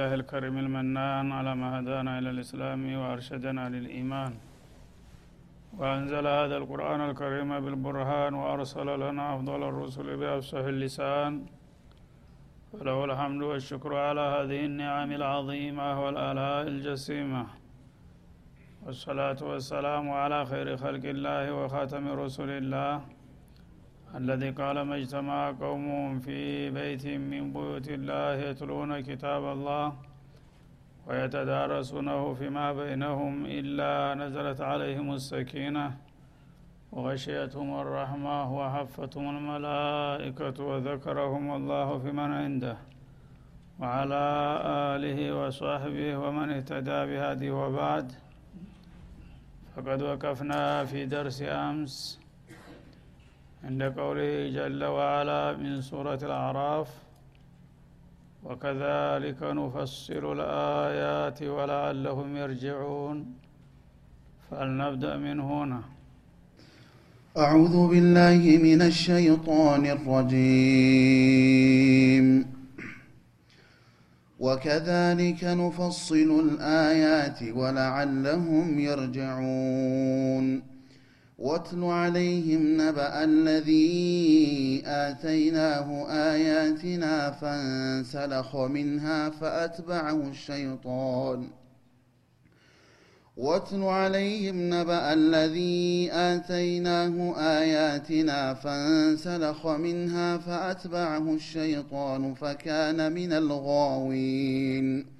لله الكريم المنان على ما هدانا إلى الإسلام وأرشدنا للإيمان. وأنزل هذا القرآن الكريم بالبرهان وأرسل لنا أفضل الرسل بأفصح اللسان. فله الحمد والشكر على هذه النعم العظيمة والآلاء الجسيمة. والصلاة والسلام على خير خلق الله وخاتم رسل الله. الذي قال ما اجتمع قوم في بيت من بيوت الله يتلون كتاب الله ويتدارسونه فيما بينهم إلا نزلت عليهم السكينة وغشيتهم الرحمة وحفتهم الملائكة وذكرهم الله في من عنده وعلى آله وصحبه ومن اهتدى بهذه وبعد فقد وقفنا في درس أمس عند قوله جل وعلا من سورة الأعراف وكذلك نفصل الآيات ولعلهم يرجعون. فلنبدأ من هنا. أعوذ بالله من الشيطان الرجيم. وكذلك نفصل الآيات ولعلهم يرجعون. واتل عليهم نبأ الذي آتيناه آياتنا فانسلخ منها فأتبعه الشيطان. واتل عليهم نبأ الذي آتيناه آياتنا فانسلخ منها فأتبعه الشيطان فكان من الغاوين.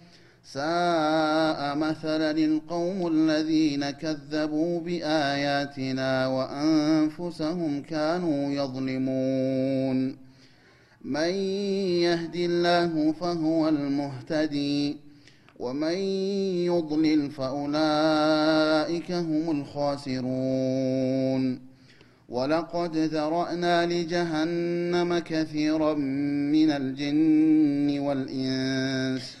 ساء مثلا القوم الذين كذبوا بآياتنا وأنفسهم كانوا يظلمون. من يهد الله فهو المهتدي ومن يضلل فأولئك هم الخاسرون. ولقد ذرأنا لجهنم كثيرا من الجن والإنس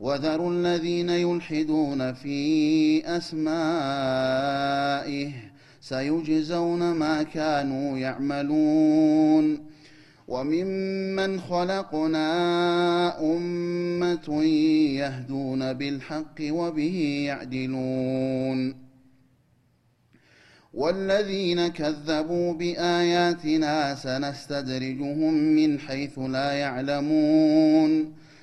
وذروا الذين يلحدون في أسمائه سيجزون ما كانوا يعملون. وممن خلقنا أمة يهدون بالحق وبه يعدلون. والذين كذبوا بآياتنا سنستدرجهم من حيث لا يعلمون.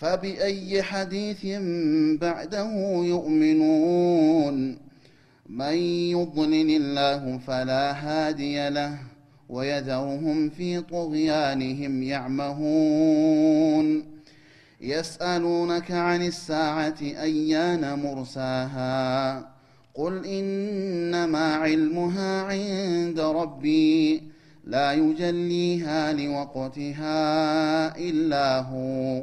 فبأي حديث بعده يؤمنون؟ من يضلل الله فلا هادي له ويذرهم في طغيانهم يعمهون. يسألونك عن الساعة أيان مرساها؟ قل إنما علمها عند ربي لا يجليها لوقتها إلا هو.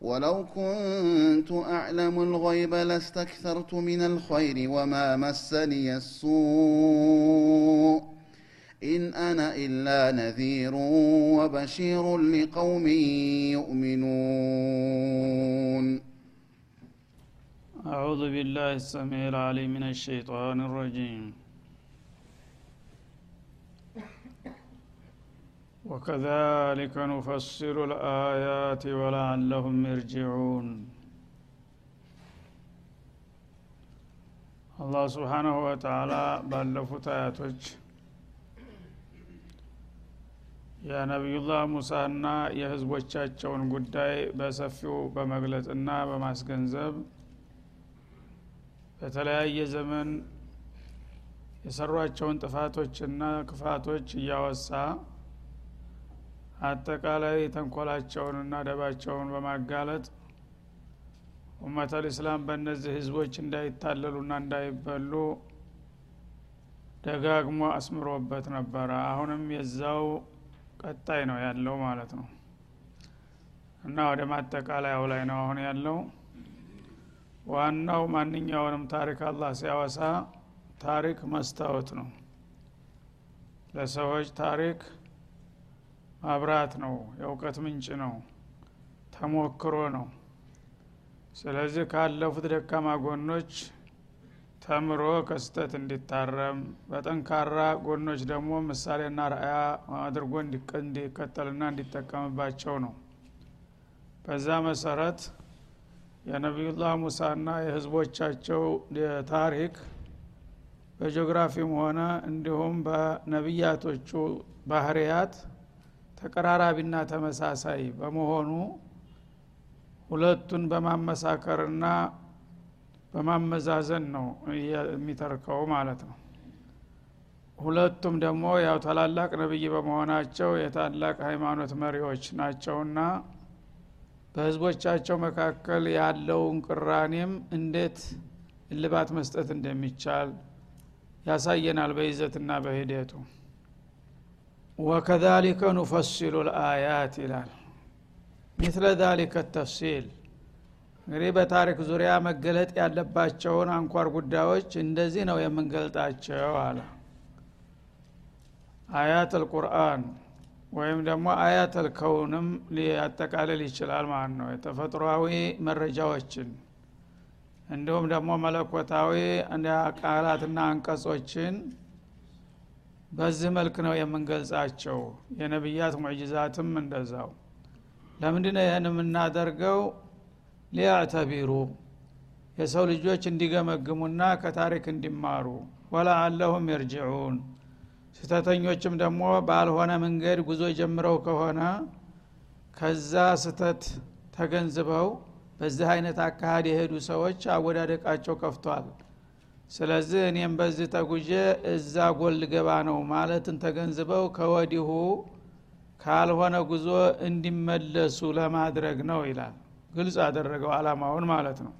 ولو كنت أعلم الغيب لاستكثرت من الخير وما مسني السوء. إن أنا إلا نذير وبشير لقوم يؤمنون. أعوذ بالله السميع العليم من الشيطان الرجيم. وكذلك نفسر الآيات ولعلهم يرجعون አላህ ስብሓናሁ ወተዓላ ባለፉት አያቶች የነቢዩላህ ሙሳና የህዝቦቻቸውን ጉዳይ በሰፊው በመግለጽና በማስገንዘብ በተለያየ ዘመን የሰሯቸውን ጥፋቶችና ክፋቶች እያወሳ አጠቃላይ ተንኮላቸውንና ደባቸውን በማጋለጥ ኡመተል ኢስላም በእነዚህ ህዝቦች እንዳይታለሉና እንዳይበሉ ደጋግሞ አስምሮበት ነበረ። አሁንም የዛው ቀጣይ ነው ያለው ማለት ነው። እና ወደ ማጠቃለያው ላይ ነው አሁን ያለው። ዋናው ማንኛውንም ታሪክ አላህ ሲያወሳ ታሪክ መስታወት ነው። ለሰዎች ታሪክ ማብራት ነው የእውቀት ምንጭ ነው ተሞክሮ ነው። ስለዚህ ካለፉት ደካማ ጎኖች ተምሮ ከስተት እንዲታረም በጠንካራ ጎኖች ደግሞ ምሳሌና ረአያ አድርጎ እንዲከተልና እንዲጠቀምባቸው ነው። በዛ መሰረት የነቢዩላህ ሙሳና የህዝቦቻቸው ታሪክ በጂኦግራፊም ሆነ እንዲሁም በነቢያቶቹ ባህርያት ተቀራራቢና ተመሳሳይ በመሆኑ ሁለቱን በማመሳከርና በማመዛዘን ነው የሚተርከው ማለት ነው። ሁለቱም ደግሞ ያው ታላላቅ ነብይ በመሆናቸው የታላቅ ሃይማኖት መሪዎች ናቸውና በህዝቦቻቸው መካከል ያለውን ቅራኔም እንዴት እልባት መስጠት እንደሚቻል ያሳየናል በይዘትና በሂደቱ ወከዛሊከ ኑፈሲሉ ልአያት ይላል ሚስለ ዛሊከ ተፍሲል እንግዲህ በታሪክ ዙሪያ መገለጥ ያለባቸውን አንኳር ጉዳዮች እንደዚህ ነው የምንገልጣቸው አለ። አያት አልቁርአን ወይም ደግሞ አያት አልከውንም ሊያጠቃልል ይችላል ማለት ነው። የተፈጥሯዊ መረጃዎችን እንዲሁም ደግሞ መለኮታዊ ቃላትና አንቀጾችን በዚህ መልክ ነው የምንገልጻቸው። የነቢያት ሙዕጅዛትም እንደዛው። ለምንድነው ይህን የምናደርገው? ሊያዕተቢሩ የሰው ልጆች እንዲገመግሙና ከታሪክ እንዲማሩ። ወለአለሁም የርጅዑን። ስተተኞችም ደግሞ ባልሆነ መንገድ ጉዞ ጀምረው ከሆነ ከዛ ስተት ተገንዝበው በዚህ አይነት አካሃድ የሄዱ ሰዎች አወዳደቃቸው ከፍቷል ስለዚህ እኔም በዚህ ተጉዤ እዛ ጎል ገባ ነው ማለትን ተገንዝበው ከወዲሁ ካልሆነ ጉዞ እንዲመለሱ ለማድረግ ነው ይላል። ግልጽ አደረገው አላማውን ማለት ነው።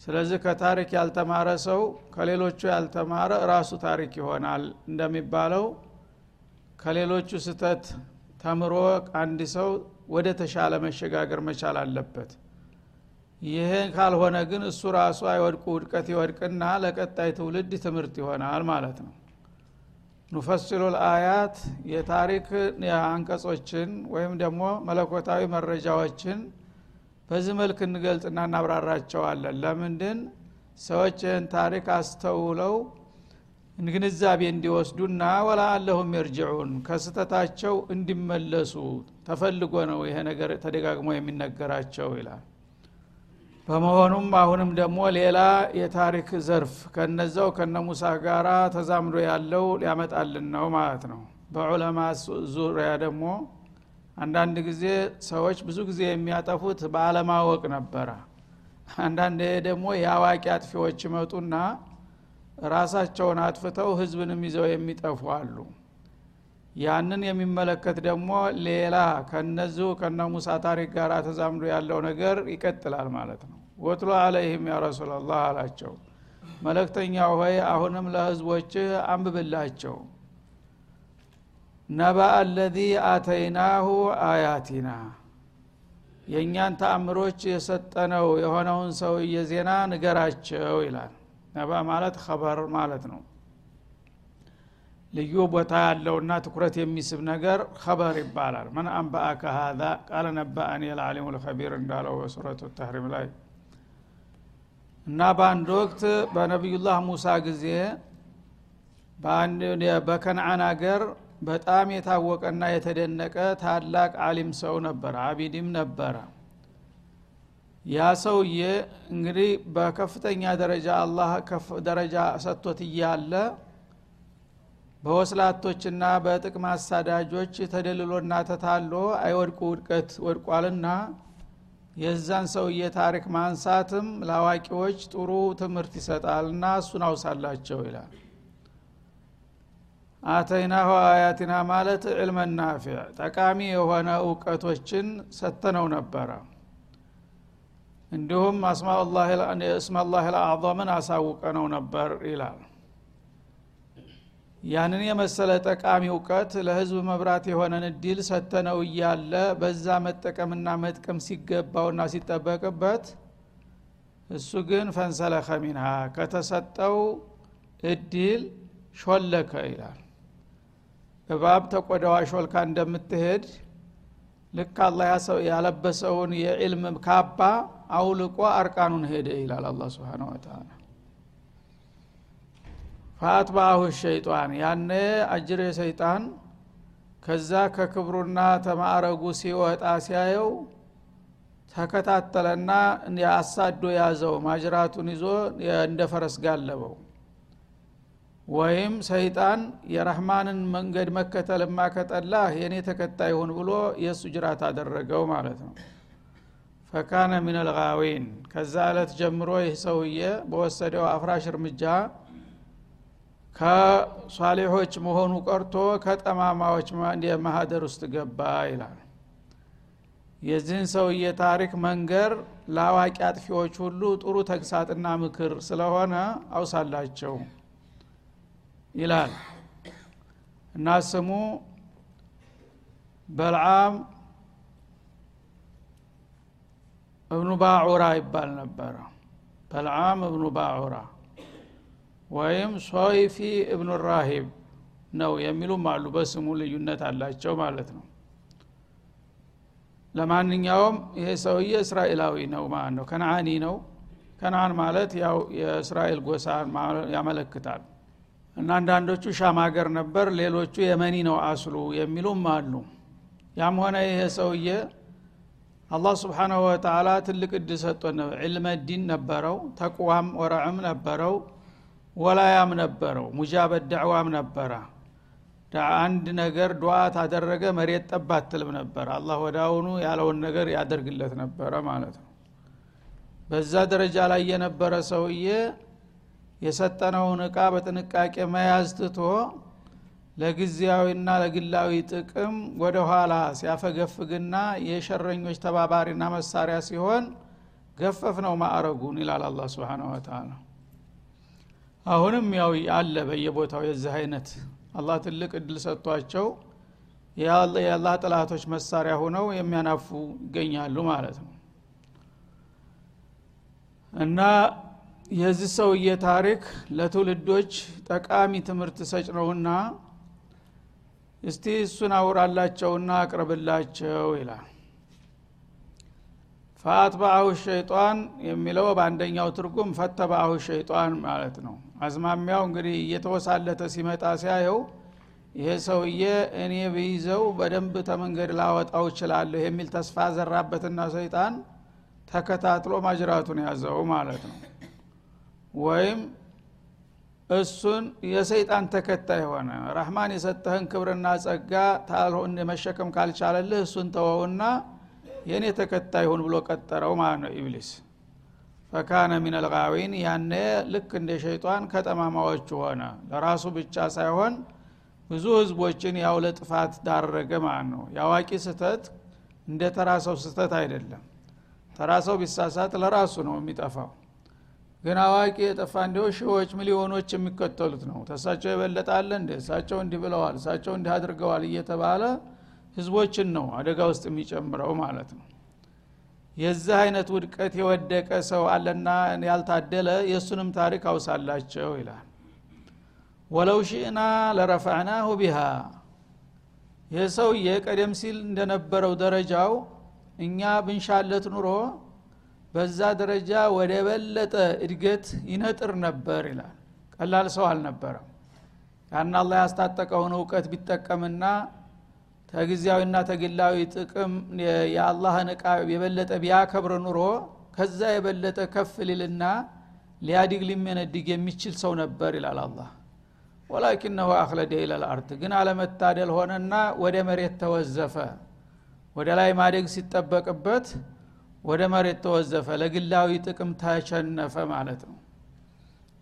ስለዚህ ከታሪክ ያልተማረ ሰው ከሌሎቹ ያልተማረ ራሱ ታሪክ ይሆናል እንደሚባለው ከሌሎቹ ስተት ተምሮ አንድ ሰው ወደ ተሻለ መሸጋገር መቻል አለበት ይሄ ካልሆነ ግን እሱ ራሱ አይወድቁ ውድቀት ይወድቅና ለቀጣይ ትውልድ ትምህርት ይሆናል ማለት ነው። ኑፈሲሉ ልአያት የታሪክ አንቀጾችን ወይም ደግሞ መለኮታዊ መረጃዎችን በዚህ መልክ እንገልጽና እናብራራቸዋለን። ለምንድን? ሰዎች ይህን ታሪክ አስተውለው ግንዛቤ እንዲወስዱና ወላ አለሁም የርጅዑን ከስተታቸው እንዲመለሱ ተፈልጎ ነው ይሄ ነገር ተደጋግሞ የሚነገራቸው ይላል በመሆኑም አሁንም ደግሞ ሌላ የታሪክ ዘርፍ ከነዛው ከነ ሙሳ ጋራ ተዛምዶ ያለው ሊያመጣልን ነው ማለት ነው። በዑለማ ዙሪያ ደግሞ አንዳንድ ጊዜ ሰዎች ብዙ ጊዜ የሚያጠፉት በአለማወቅ ነበረ። አንዳንድ ደግሞ የአዋቂ አጥፊዎች ይመጡና ራሳቸውን አጥፍተው ህዝብንም ይዘው የሚጠፉ አሉ ያንን የሚመለከት ደግሞ ሌላ ከነዚሁ ከነ ሙሳ ታሪክ ጋር ተዛምዶ ያለው ነገር ይቀጥላል ማለት ነው። ወትሎ አለይህም ያ ረሱላላህ አላቸው። መለክተኛው ሆይ አሁንም ለህዝቦችህ አንብብላቸው። ነባ አለዚ አተይናሁ አያቲና። የእኛን ተአምሮች የሰጠነው የሆነውን ሰውዬ ዜና ንገራቸው ይላል። ነባ ማለት ኸበር ማለት ነው ልዩ ቦታ ያለውና ትኩረት የሚስብ ነገር ኸበር ይባላል። መን አንበአከ ሀዛ ቃለ ነባአኒ ልዓሊሙ ልከቢር እንዳለው በሱረቱ ተህሪም ላይ። እና በአንድ ወቅት በነቢዩላህ ሙሳ ጊዜ በከነአን አገር በጣም የታወቀና የተደነቀ ታላቅ አሊም ሰው ነበረ አቢድም ነበረ። ያ ሰውዬ እንግዲህ በከፍተኛ ደረጃ አላህ ደረጃ ሰጥቶት እያለ በወስላቶችና በጥቅም አሳዳጆች ተደልሎና ተታሎ አይወድቁ ውድቀት ወድቋልና የዛን ሰውዬ ታሪክ ማንሳትም ለአዋቂዎች ጥሩ ትምህርት ይሰጣልና እሱን አውሳላቸው ይላል። አተይናሁ አያቲና ማለት ዕልመ ናፊዕ ጠቃሚ የሆነ እውቀቶችን ሰተነው ነበረ። እንዲሁም እስማላህ ልአظምን አሳውቀነው ነበር ይላል ያንን የመሰለ ጠቃሚ እውቀት ለህዝብ መብራት የሆነን እድል ሰተነው እያለ በዛ መጠቀምና መጥቀም ሲገባውና ሲጠበቅበት እሱ ግን ፈንሰለኸ ሚንሃ ከተሰጠው እድል ሾለከ ይላል። እባብ ተቆዳዋ ሾልካ እንደምትሄድ ልክ አላ ያለበሰውን የዕልም ካባ አውልቆ አርቃኑን ሄደ ይላል አላ ስብን ወተላ ፈአትባአሁ ሸይጣን ያነ አጅሬ ሰይጣን ከዛ ከክብሩና ተማዕረጉ ሲወጣ ሲያየው ተከታተለና አሳዶ ያዘው ማጅራቱን ይዞ እንደ ፈረስ ጋለበው። ወይም ሰይጣን የረህማንን መንገድ መከተልማ ከጠላ የእኔ ተከታይ ሁን ብሎ የእሱ ጅራት አደረገው ማለት ነው። ፈካነ ምን ልጋዊን ከዛ ዕለት ጀምሮ ይህ ሰውዬ በወሰደው አፍራሽ እርምጃ ከሷሌሖች መሆኑ ቀርቶ ከጠማማዎች ማህደር ውስጥ ገባ ይላል። የዚህን ሰውዬ ታሪክ መንገር ለአዋቂ አጥፊዎች ሁሉ ጥሩ ተግሳጥና ምክር ስለሆነ አውሳላቸው ይላል። እና ስሙ በልዓም እብኑ ባዑራ ይባል ነበረ። በልዓም እብኑ ባዑራ ወይም ሶይፊ እብኑ ራሂብ ነው የሚሉም አሉ። በስሙ ልዩነት አላቸው ማለት ነው። ለማንኛውም ይሄ ሰውዬ እስራኤላዊ ነው ማለት ነው። ከነአኒ ነው። ከነአን ማለት ያው የእስራኤል ጎሳ ያመለክታል። እና አንዳንዶቹ ሻም ሀገር ነበር ሌሎቹ የመኒ ነው አስሉ የሚሉም አሉ። ያም ሆነ ይሄ ሰውዬ አላህ ስብሓናሁ ወተላ ትልቅ እድል ሰጥቶን ነው ዕልመ ዲን ነበረው ተቅዋም ወረዕም ነበረው ወላያም ነበረው ሙጃበት ዳዕዋም ነበረ። አንድ ነገር ዱዓ ታደረገ መሬት ጠብ አትልም ነበር። አላህ ወዳውኑ ያለውን ነገር ያደርግለት ነበረ ማለት ነው። በዛ ደረጃ ላይ የነበረ ሰውዬ የሰጠነውን እቃ በጥንቃቄ መያዝ ትቶ ለጊዜያዊና ለግላዊ ጥቅም ወደ ኋላ ሲያፈገፍግና የሸረኞች ተባባሪና መሳሪያ ሲሆን ገፈፍ ነው ማዕረጉን ይላል አላ ስብን ወተላ አሁንም ያው አለ በየቦታው የዚህ አይነት። አላህ ትልቅ እድል ሰጥቷቸው የአላህ ጥላቶች መሳሪያ ሆነው የሚያናፉ ይገኛሉ ማለት ነው። እና የዚህ ሰውዬ ታሪክ ለትውልዶች ጠቃሚ ትምህርት ሰጭ ነውና እስቲ እሱን አውራላቸውና አቅርብላቸው ይላል ፈአትባአሁ ሸይጣን የሚለው በአንደኛው ትርጉም ፈተባአሁ ሸይጣን ማለት ነው። አዝማሚያው እንግዲህ እየተወሳለተ ሲመጣ ሲያየው ይሄ ሰውዬ እኔ ብይዘው በደንብ ተመንገድ ላወጣው እችላለሁ የሚል ተስፋ ዘራበትና ሰይጣን ተከታትሎ ማጅራቱን ያዘው ማለት ነው። ወይም እሱን የሰይጣን ተከታይ ሆነ። ረህማን የሰጠህን ክብርና ጸጋ መሸከም ካልቻለልህ እሱን ተወውና የእኔ ተከታይ ሁን ብሎ ቀጠረው ማለት ነው ኢብሊስ። ፈካነ ሚን አልጋዊን ያነ ልክ እንደ ሸይጣን ከጠማማዎቹ ሆነ። ለራሱ ብቻ ሳይሆን ብዙ ህዝቦችን ያው ለጥፋት ዳረገ ማለት ነው። የአዋቂ ስህተት እንደ ተራሰው ስህተት አይደለም። ተራሰው ቢሳሳት ለራሱ ነው የሚጠፋው። ግን አዋቂ የጠፋ እንዲሁ ሺዎች ሚሊዮኖች የሚከተሉት ነው። ተሳቸው የበለጣለ እንደ እሳቸው እንዲህ ብለዋል እሳቸው እንዲህ አድርገዋል እየተባለ ህዝቦችን ነው አደጋ ውስጥ የሚጨምረው ማለት ነው። የዚህ አይነት ውድቀት የወደቀ ሰው አለና ያልታደለ የእሱንም ታሪክ አውሳላቸው ይላል። ወለው ሽእና ለረፋዕናሁ ቢሃ። ይህ ቀደም ሲል እንደነበረው ደረጃው እኛ ብንሻለት ኑሮ በዛ ደረጃ ወደ በለጠ እድገት ይነጥር ነበር ይላል። ቀላል ሰው አልነበረም። ያን አላ ያስታጠቀውን እውቀት ቢጠቀምና ተጊዜያዊና ተግላዊ ጥቅም የአላህን እቃ የበለጠ ቢያከብር ኑሮ ከዛ የበለጠ ከፍ ሊልና ሊያዲግ ሊመነድግ የሚችል ሰው ነበር ይላል አላህ። ወላኪነሁ አክለደ ኢለል ግን አለመታደል ሆነና ወደ መሬት ተወዘፈ። ወደ ላይ ማደግ ሲጠበቅበት ወደ መሬት ተወዘፈ። ለግላዊ ጥቅም ተቸነፈ ማለት ነው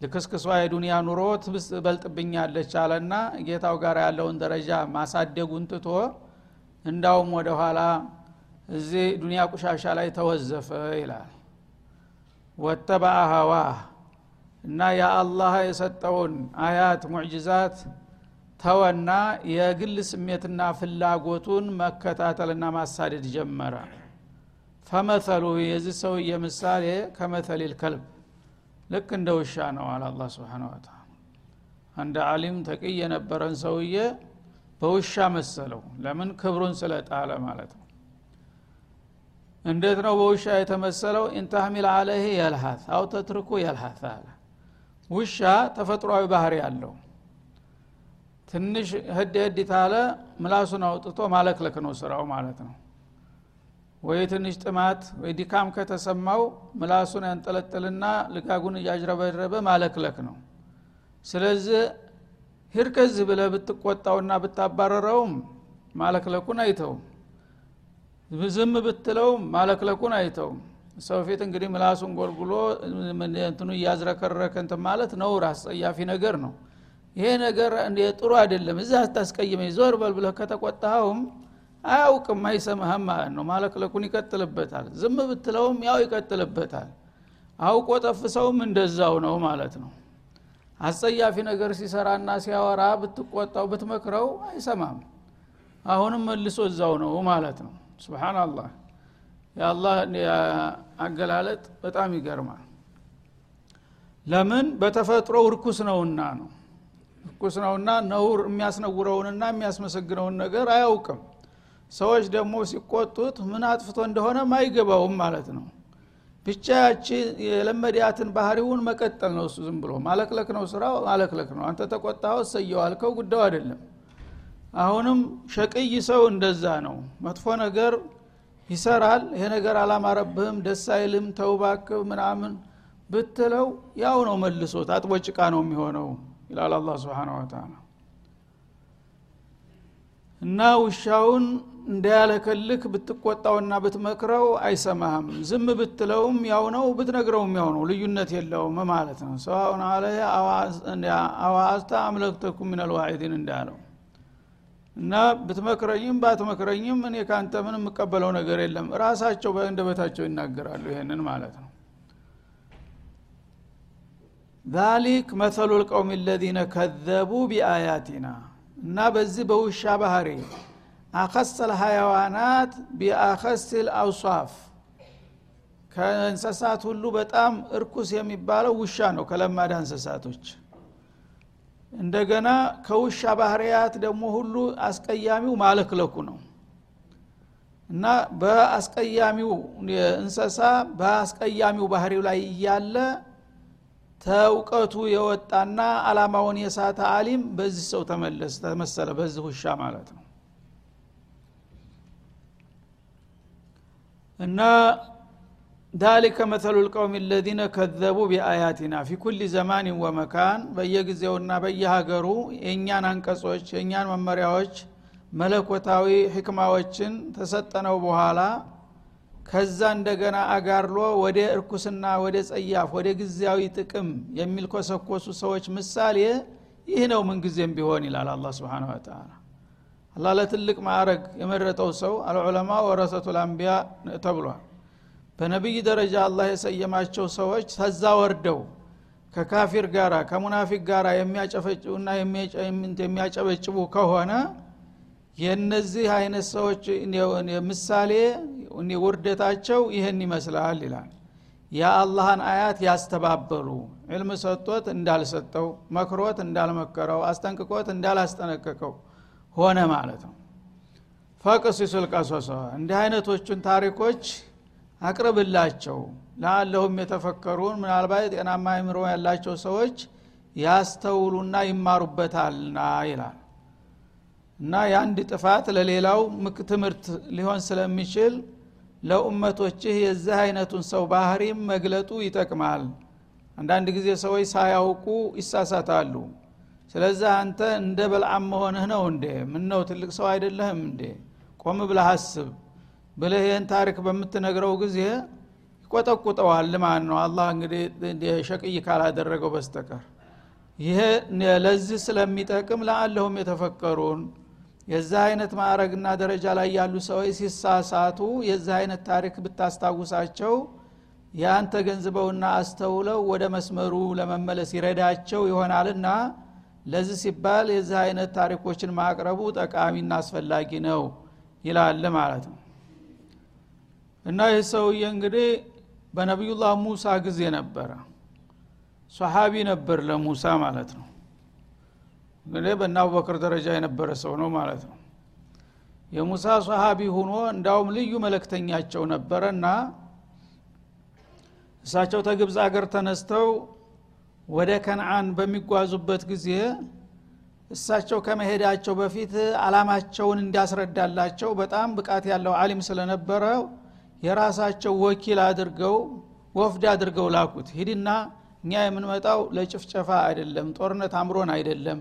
ልክስክሷ የዱንያ ኑሮ ትብስ በልጥብኛለች አለና ጌታው ጋር ያለውን ደረጃ ማሳደጉን ትቶ እንዳውም ወደ ኋላ እዚህ ዱንያ ቁሻሻ ላይ ተወዘፈ ይላል። ወተበአ ሀዋ እና የአላህ የሰጠውን አያት ሙዕጅዛት ተወና የግል ስሜትና ፍላጎቱን መከታተልና ማሳደድ ጀመረ። ፈመሰሉ የዚህ ሰውዬ ምሳሌ ከመተሊል ከልብ ልክ እንደ ውሻ ነው አለ አላ ስብን አንድ አሊም ተቅይ የነበረን ሰውዬ በውሻ መሰለው። ለምን? ክብሩን ስለጣለ ማለት ነው። እንዴት ነው በውሻ የተመሰለው? ኢንታህሚል አለህ የልሀት አው ተትርኩ የልሀት አለ። ውሻ ተፈጥሯዊ ባህሪ ያለው ትንሽ ህድ ህድ ታለ ምላሱን አውጥቶ ማለክለክ ነው ስራው ማለት ነው ወይ ትንሽ ጥማት ወይ ድካም ከተሰማው ምላሱን ያንጠለጥልና ልጋጉን እያጅረበረበ ማለክለክ ነው። ስለዚህ ሂርከዝ ብለ ብትቆጣውና ብታባረረውም ማለክለኩን አይተውም። ዝም ብትለውም ማለክለኩን አይተውም። ሰው ፊት እንግዲህ ምላሱን ጎልጉሎ እንትኑ እያዝረከረከ እንትን ማለት ነውር አስጸያፊ ነገር ነው። ይሄ ነገር ጥሩ አይደለም። እዛ አታስቀይመኝ። ዞር በል ብለህ ከተቆጣኸውም አያውቅም አይሰማህም ማለት ነው። ማለክለኩን ይቀጥልበታል። ዝም ብትለውም ያው ይቀጥልበታል። አውቆ ጠፍሰውም እንደዛው ነው ማለት ነው። አስጸያፊ ነገር ሲሰራና ሲያወራ ብትቆጣው ብትመክረው አይሰማም። አሁንም መልሶ እዛው ነው ማለት ነው። ስብናላህ የአላህ አገላለጥ በጣም ይገርማል። ለምን? በተፈጥሮ እርኩስ ነውና ነው። እርኩስ ነውና ነውር የሚያስነውረውንና የሚያስመሰግነውን ነገር አያውቅም ሰዎች ደግሞ ሲቆጡት ምን አጥፍቶ እንደሆነ አይገባውም ማለት ነው። ብቻ ያቺ የለመዲያትን ባህሪውን መቀጠል ነው እሱ ዝም ብሎ ማለክለክ ነው ስራው ማለክለክ ነው። አንተ ተቆጣው እሰየው አልከው ጉዳዩ አይደለም። አሁንም ሸቅይ ሰው እንደዛ ነው። መጥፎ ነገር ይሰራል። ይሄ ነገር አላማረብህም ደስ አይልም ተውባክብ ምናምን ብትለው ያው ነው መልሶ ታጥቦ ጭቃ ነው የሚሆነው ይላል አላ ስብን ወተላ እና ውሻውን እንዳያለከልክ ብትቆጣውና ብትመክረው አይሰማህም። ዝም ብትለውም ያው ነው ብትነግረውም ያው ነው። ልዩነት የለውም ማለት ነው። ሰዋውን አለ አዋአዝታ አምለክተኩም ሚነልዋዒድን እንዳለው። እና ብትመክረኝም ባትመክረኝም እኔ ካንተ ምን የምቀበለው ነገር የለም። ራሳቸው በእንደበታቸው ይናገራሉ ይህንን ማለት ነው። ዛሊክ መሰሉ ልቀውም ለዚነ ከዘቡ ቢአያቲና እና በዚህ በውሻ ባህሪ አኸሰል ሀያዋናት ቢአኸስል አውሷፍ ከእንስሳት ሁሉ በጣም እርኩስ የሚባለው ውሻ ነው ከለማዳ እንስሳቶች። እንደገና ከውሻ ባህርያት ደግሞ ሁሉ አስቀያሚው ማለክለኩ ነው። እና በአስቀያሚው እንሰሳ በአስቀያሚው ባህሪው ላይ እያለ ተእውቀቱ የወጣና አላማውን የሳተ አሊም በዚህ ሰው ተመለስ ተመሰለ በዚህ ውሻ ማለት ነው እና ذلك مثل القوم الذين كذبوا بآياتنا في كل زمان ومكان በየጊዜውና በየሀገሩ የእኛን አንቀጾች የእኛን መመሪያዎች መለኮታዊ ህክማዎችን ተሰጠነው በኋላ ከዛ እንደገና አጋርሎ ወደ እርኩስና ወደ ጸያፍ ወደ ጊዜያዊ ጥቅም የሚልኮሰኮሱ ሰዎች ምሳሌ ይህ ነው ምንጊዜም ቢሆን ይላል አላ ስብን ወተላ አላህ ለትልቅ ማዕረግ የመረጠው ሰው አልዑለማ ወረሰቱ ልአንቢያ ተብሏል። በነቢይ ደረጃ አላህ የሰየማቸው ሰዎች ተዛ ወርደው ከካፊር ጋር ከሙናፊቅ ጋር የሚያጨፈጭቡና የሚያጨበጭቡ ከሆነ የነዚህ አይነት ሰዎች ምሳሌ ውርደታቸው ይህን ይመስላል ይላል። የአላህን አያት ያስተባበሉ ዕልም ሰጥቶት እንዳልሰጠው መክሮት እንዳልመከረው አስጠንቅቆት እንዳላስጠነቀቀው ሆነ ማለት ነው። ፈቅሲሱ ልቀሶሶ እንዲህ አይነቶቹን ታሪኮች አቅርብላቸው። ለአለሁም የተፈከሩን ምናልባት የጤናማ አይምሮ ያላቸው ሰዎች ያስተውሉና ይማሩበታልና ይላል። እና የአንድ ጥፋት ለሌላው ምክ ትምህርት ሊሆን ስለሚችል ለኡመቶችህ የዚህ አይነቱን ሰው ባህሪም መግለጡ ይጠቅማል። አንዳንድ ጊዜ ሰዎች ሳያውቁ ይሳሳታሉ። ስለዚህ አንተ እንደ በልዓም መሆንህ ነው እንዴ? ምን ነው ትልቅ ሰው አይደለህም እንዴ? ቆም ብለህ አስብ። ብለህ ይህን ታሪክ በምትነግረው ጊዜ ይቆጠቁጠዋል ማለት ነው። አላህ እንግዲህ ሸቅይ ካላደረገው በስተቀር። ይሄ ለዚህ ስለሚጠቅም ለአለሁም የተፈቀሩን የዚህ አይነት ማዕረግና ደረጃ ላይ ያሉ ሰዎች ሲሳሳቱ የዚህ አይነት ታሪክ ብታስታውሳቸው ያን ተገንዝበውና አስተውለው ወደ መስመሩ ለመመለስ ይረዳቸው ይሆናልና ለዚህ ሲባል የዚህ አይነት ታሪኮችን ማቅረቡ ጠቃሚና አስፈላጊ ነው ይላል ማለት ነው። እና ይህ ሰውዬ እንግዲህ በነቢዩላህ ሙሳ ጊዜ ነበረ። ሰሓቢ ነበር ለሙሳ ማለት ነው እንግዲህ በእነ አቡበክር ደረጃ የነበረ ሰው ነው ማለት ነው። የሙሳ ሰሃቢ ሁኖ እንዳውም ልዩ መለክተኛቸው ነበረ እና እሳቸው ተግብፅ አገር ተነስተው ወደ ከነአን በሚጓዙበት ጊዜ እሳቸው ከመሄዳቸው በፊት አላማቸውን እንዲያስረዳላቸው በጣም ብቃት ያለው አሊም ስለነበረ የራሳቸው ወኪል አድርገው ወፍድ አድርገው ላኩት። ሂድና እኛ የምንመጣው ለጭፍጨፋ አይደለም ጦርነት አምሮን አይደለም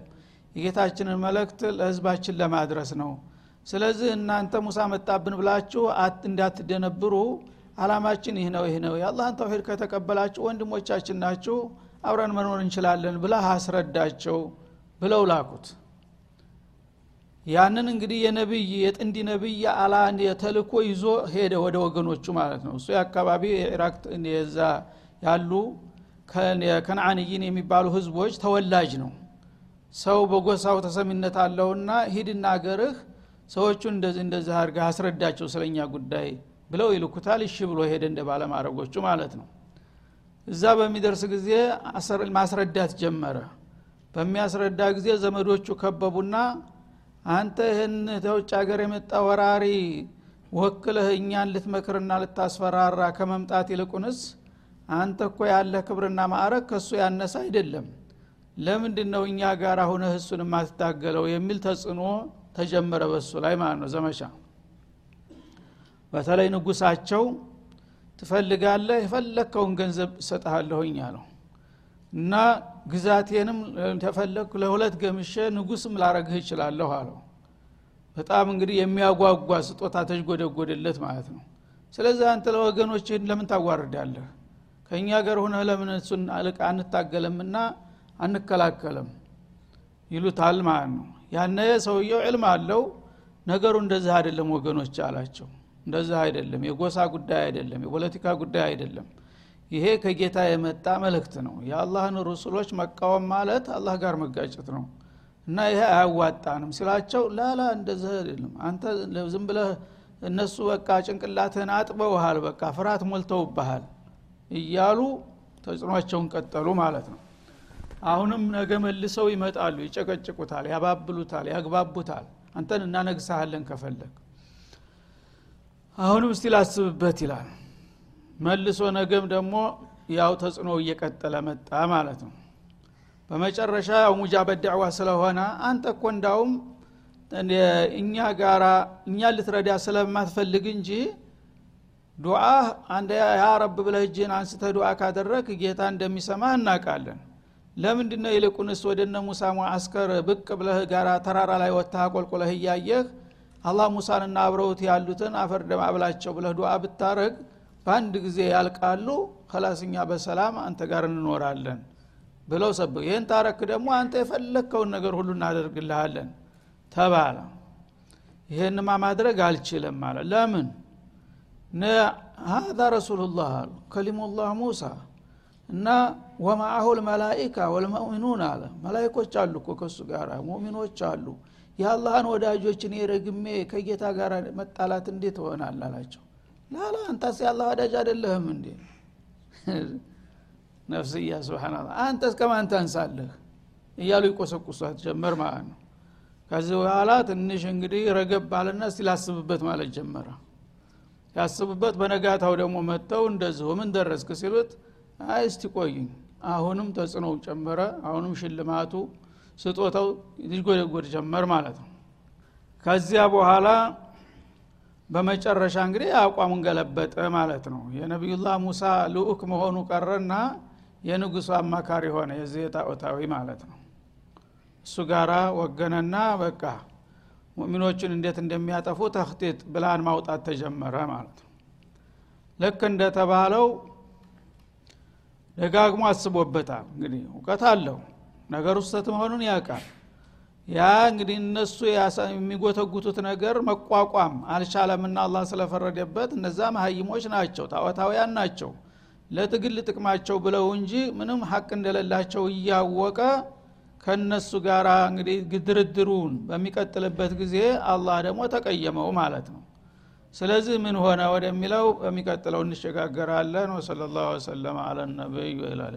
የጌታችንን መልእክት ለህዝባችን ለማድረስ ነው። ስለዚህ እናንተ ሙሳ መጣብን ብላችሁ እንዳትደነብሩ። አላማችን ይህ ነው ይህ ነው። የአላህን ተውሂድ ከተቀበላችሁ ወንድሞቻችን ናችሁ አብረን መኖር እንችላለን ብላ አስረዳቸው ብለው ላኩት። ያንን እንግዲህ የነብይ የጥንዲ ነብይ አላ ተልኮ ይዞ ሄደ ወደ ወገኖቹ ማለት ነው። እሱ የአካባቢ የኢራቅ ያሉ ከነአንይን የሚባሉ ህዝቦች ተወላጅ ነው ሰው በጎሳው ተሰሚነት አለውና ሂድና አገርህ ሰዎቹን እንደዚህ እንደዚህ አድርገህ አስረዳቸው ስለኛ ጉዳይ ብለው ይልኩታል። እሺ ብሎ ሄደ እንደ ባለማድረጎቹ ማለት ነው። እዛ በሚደርስ ጊዜ ማስረዳት ጀመረ። በሚያስረዳ ጊዜ ዘመዶቹ ከበቡና አንተ ይህን ተውጭ ሀገር የመጣ ወራሪ ወክለህ እኛን ልትመክርና ልታስፈራራ ከመምጣት ይልቁንስ አንተ እኮ ያለ ክብርና ማዕረግ ከእሱ ያነሰ አይደለም ለምንድን ነው እኛ ጋር ሁነህ እሱን የማትታገለው የሚል ተጽዕኖ ተጀመረ በሱ ላይ ማለት ነው ዘመቻ። በተለይ ንጉሳቸው ትፈልጋለህ የፈለግከውን ገንዘብ እሰጠሃለሁኝ አለው። እና ግዛቴንም ተፈለግኩ ለሁለት ገምሼ ንጉስም ላረግህ ይችላለሁ አለው። በጣም እንግዲህ የሚያጓጓ ስጦታ ተጅጎደጎደለት ማለት ነው። ስለዚህ አንተ ለወገኖችህን ለምን ታዋርዳለህ? ከእኛ ገር ሁነህ ለምን እሱን አልቃ አንታገልምና አንከላከልም ይሉታል ማለት ነው። ያነ ሰውየው ዕልም አለው። ነገሩ እንደዚህ አይደለም ወገኖች አላቸው። እንደዚህ አይደለም። የጎሳ ጉዳይ አይደለም። የፖለቲካ ጉዳይ አይደለም። ይሄ ከጌታ የመጣ መልእክት ነው። የአላህን ሩሱሎች መቃወም ማለት አላህ ጋር መጋጨት ነው። እና ይሄ አያዋጣንም ሲላቸው ላላ እንደዚህ አይደለም። አንተ ዝም ብለህ እነሱ በቃ ጭንቅላትህን አጥበውሃል በቃ ፍርሃት ሞልተውብሃል እያሉ ተጽዕኖቸውን ቀጠሉ ማለት ነው አሁንም ነገ መልሰው ይመጣሉ ይጨቀጭቁታል ያባብሉታል ያግባቡታል። አንተን እናነግሳሃለን ከፈለግ አሁንም እስቲ ላስብበት ይላል። መልሶ ነገም ደግሞ ያው ተጽዕኖ እየቀጠለ መጣ ማለት ነው። በመጨረሻ ያው ሙጃበ ዳዕዋ ስለሆነ አንተ እኮ እንዳውም እኛ ጋራ እኛ ልትረዳ ስለማትፈልግ እንጂ ዱዓ አንደ ያ ረብ ብለህ እጅህን አንስተ ዱዓ ካደረግ ጌታ እንደሚሰማ እናውቃለን ለምንድ ነው ይልቁንስ ወደ እነ ሙሳ አስከር ብቅ ብለህ ጋራ ተራራ ላይ ወጥተህ አቆልቁለህ እያየህ አላህ ሙሳንና አብረውት ያሉትን አፈር ደም አብላቸው ብለህ ዱዓ ብታረግ በአንድ ጊዜ ያልቃሉ። ከላስኛ በሰላም አንተ ጋር እንኖራለን ብለው ሰብ ይህን ታረክ ደግሞ አንተ የፈለግከውን ነገር ሁሉ እናደርግልሃለን ተባለ። ይህንማ ማድረግ አልችልም ማለት ለምን? ሀዛ ረሱሉላህ አሉ። ከሊሙላህ ሙሳ እና ወማአሁ ልመላኢካ ወልሙእሚኑን አለ። መላይኮች አሉ እኮ ከሱ ጋር ሙእሚኖች አሉ። የአላህን ወዳጆችን የረግሜ ከጌታ ጋር መጣላት እንዴት ይሆናል አላቸው። ላላ አንተስ የአላህ ወዳጅ አይደለህም እንዴ? ነፍስያ ስብናላ አንተ እስከማን ታንሳለህ? እያሉ ይቆሰቁሷት ጀመር ማለት ነው። ከዚህ በኋላ ትንሽ እንግዲህ ረገብ አለና እስቲ ላስብበት ማለት ጀመረ። ያስቡበት በነጋታው ደግሞ መጥተው እንደዚሁ ምን ደረስክ ሲሉት እስቲ ቆይኝ አሁንም ተጽዕኖው ጨመረ አሁንም ሽልማቱ ስጦታው ሊጎደጎድ ጀመር ማለት ነው። ከዚያ በኋላ በመጨረሻ እንግዲህ አቋሙን ገለበጠ ማለት ነው። የነቢዩላህ ሙሳ ልኡክ መሆኑ ቀረና የንጉሱ አማካሪ ሆነ የዚህ ጣዖታዊ ማለት ነው። እሱ ጋራ ወገነና በቃ ሙእሚኖችን እንዴት እንደሚያጠፉ ተክጢጥ ብላን ማውጣት ተጀመረ ማለት ነው። ልክ እንደተባለው ደጋግሞ አስቦበታል። እንግዲህ እውቀት አለው። ነገር ውስተት መሆኑን ያውቃል። ያ እንግዲህ እነሱ የሚጎተጉቱት ነገር መቋቋም አልቻለምና አላህ ስለፈረደበት እነዛ መሀይሞች ናቸው ጣዖታውያን ናቸው ለትግል ጥቅማቸው ብለው እንጂ ምንም ሀቅ እንደሌላቸው እያወቀ ከነሱ ጋር እንግዲህ ድርድሩን በሚቀጥልበት ጊዜ አላህ ደግሞ ተቀየመው ማለት ነው ስለዚህ ምን ሆነ ወደሚለው በሚቀጥለው እንሸጋገራለን። ወሰለ ላሁ ወሰለም አለ ነቢይ ይላል